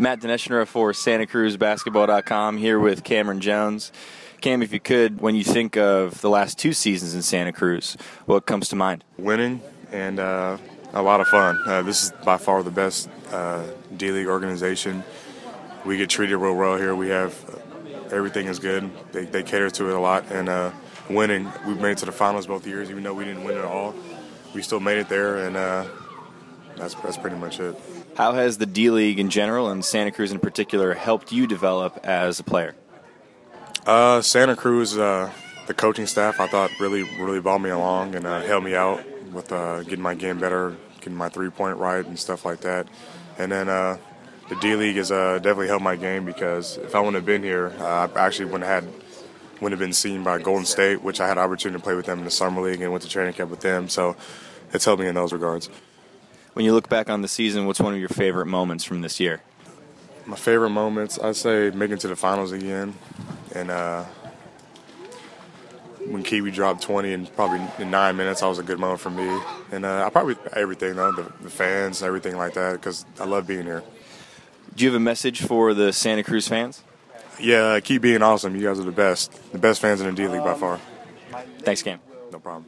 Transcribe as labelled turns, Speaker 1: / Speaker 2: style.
Speaker 1: Matt Dineschner for Santa Cruz Basketball.com here with Cameron Jones. Cam, if you could, when you think of the last two seasons in Santa Cruz, what comes to mind?
Speaker 2: Winning and uh, a lot of fun. Uh, this is by far the best uh, D League organization. We get treated real well here. We have uh, everything is good. They, they cater to it a lot. And uh, winning, we made it to the finals both years, even though we didn't win at all. We still made it there, and uh, that's, that's pretty much it.
Speaker 1: How has the D League in general and Santa Cruz in particular helped you develop as a player?
Speaker 2: Uh, Santa Cruz, uh, the coaching staff, I thought really, really brought me along and uh, helped me out with uh, getting my game better, getting my three point right, and stuff like that. And then uh, the D League has uh, definitely helped my game because if I wouldn't have been here, uh, I actually wouldn't have had wouldn't have been seen by Golden State, which I had opportunity to play with them in the summer league and went to training camp with them. So it's helped me in those regards.
Speaker 1: When you look back on the season, what's one of your favorite moments from this year?
Speaker 2: My favorite moments, I'd say making it to the finals again, and uh, when Kiwi dropped 20 in probably in nine minutes, that was a good moment for me. And uh, I probably everything though, the, the fans, everything like that, because I love being here.
Speaker 1: Do you have a message for the Santa Cruz fans?
Speaker 2: Yeah, keep being awesome. You guys are the best, the best fans in the D League by far.
Speaker 1: Thanks, Cam.
Speaker 2: No problem.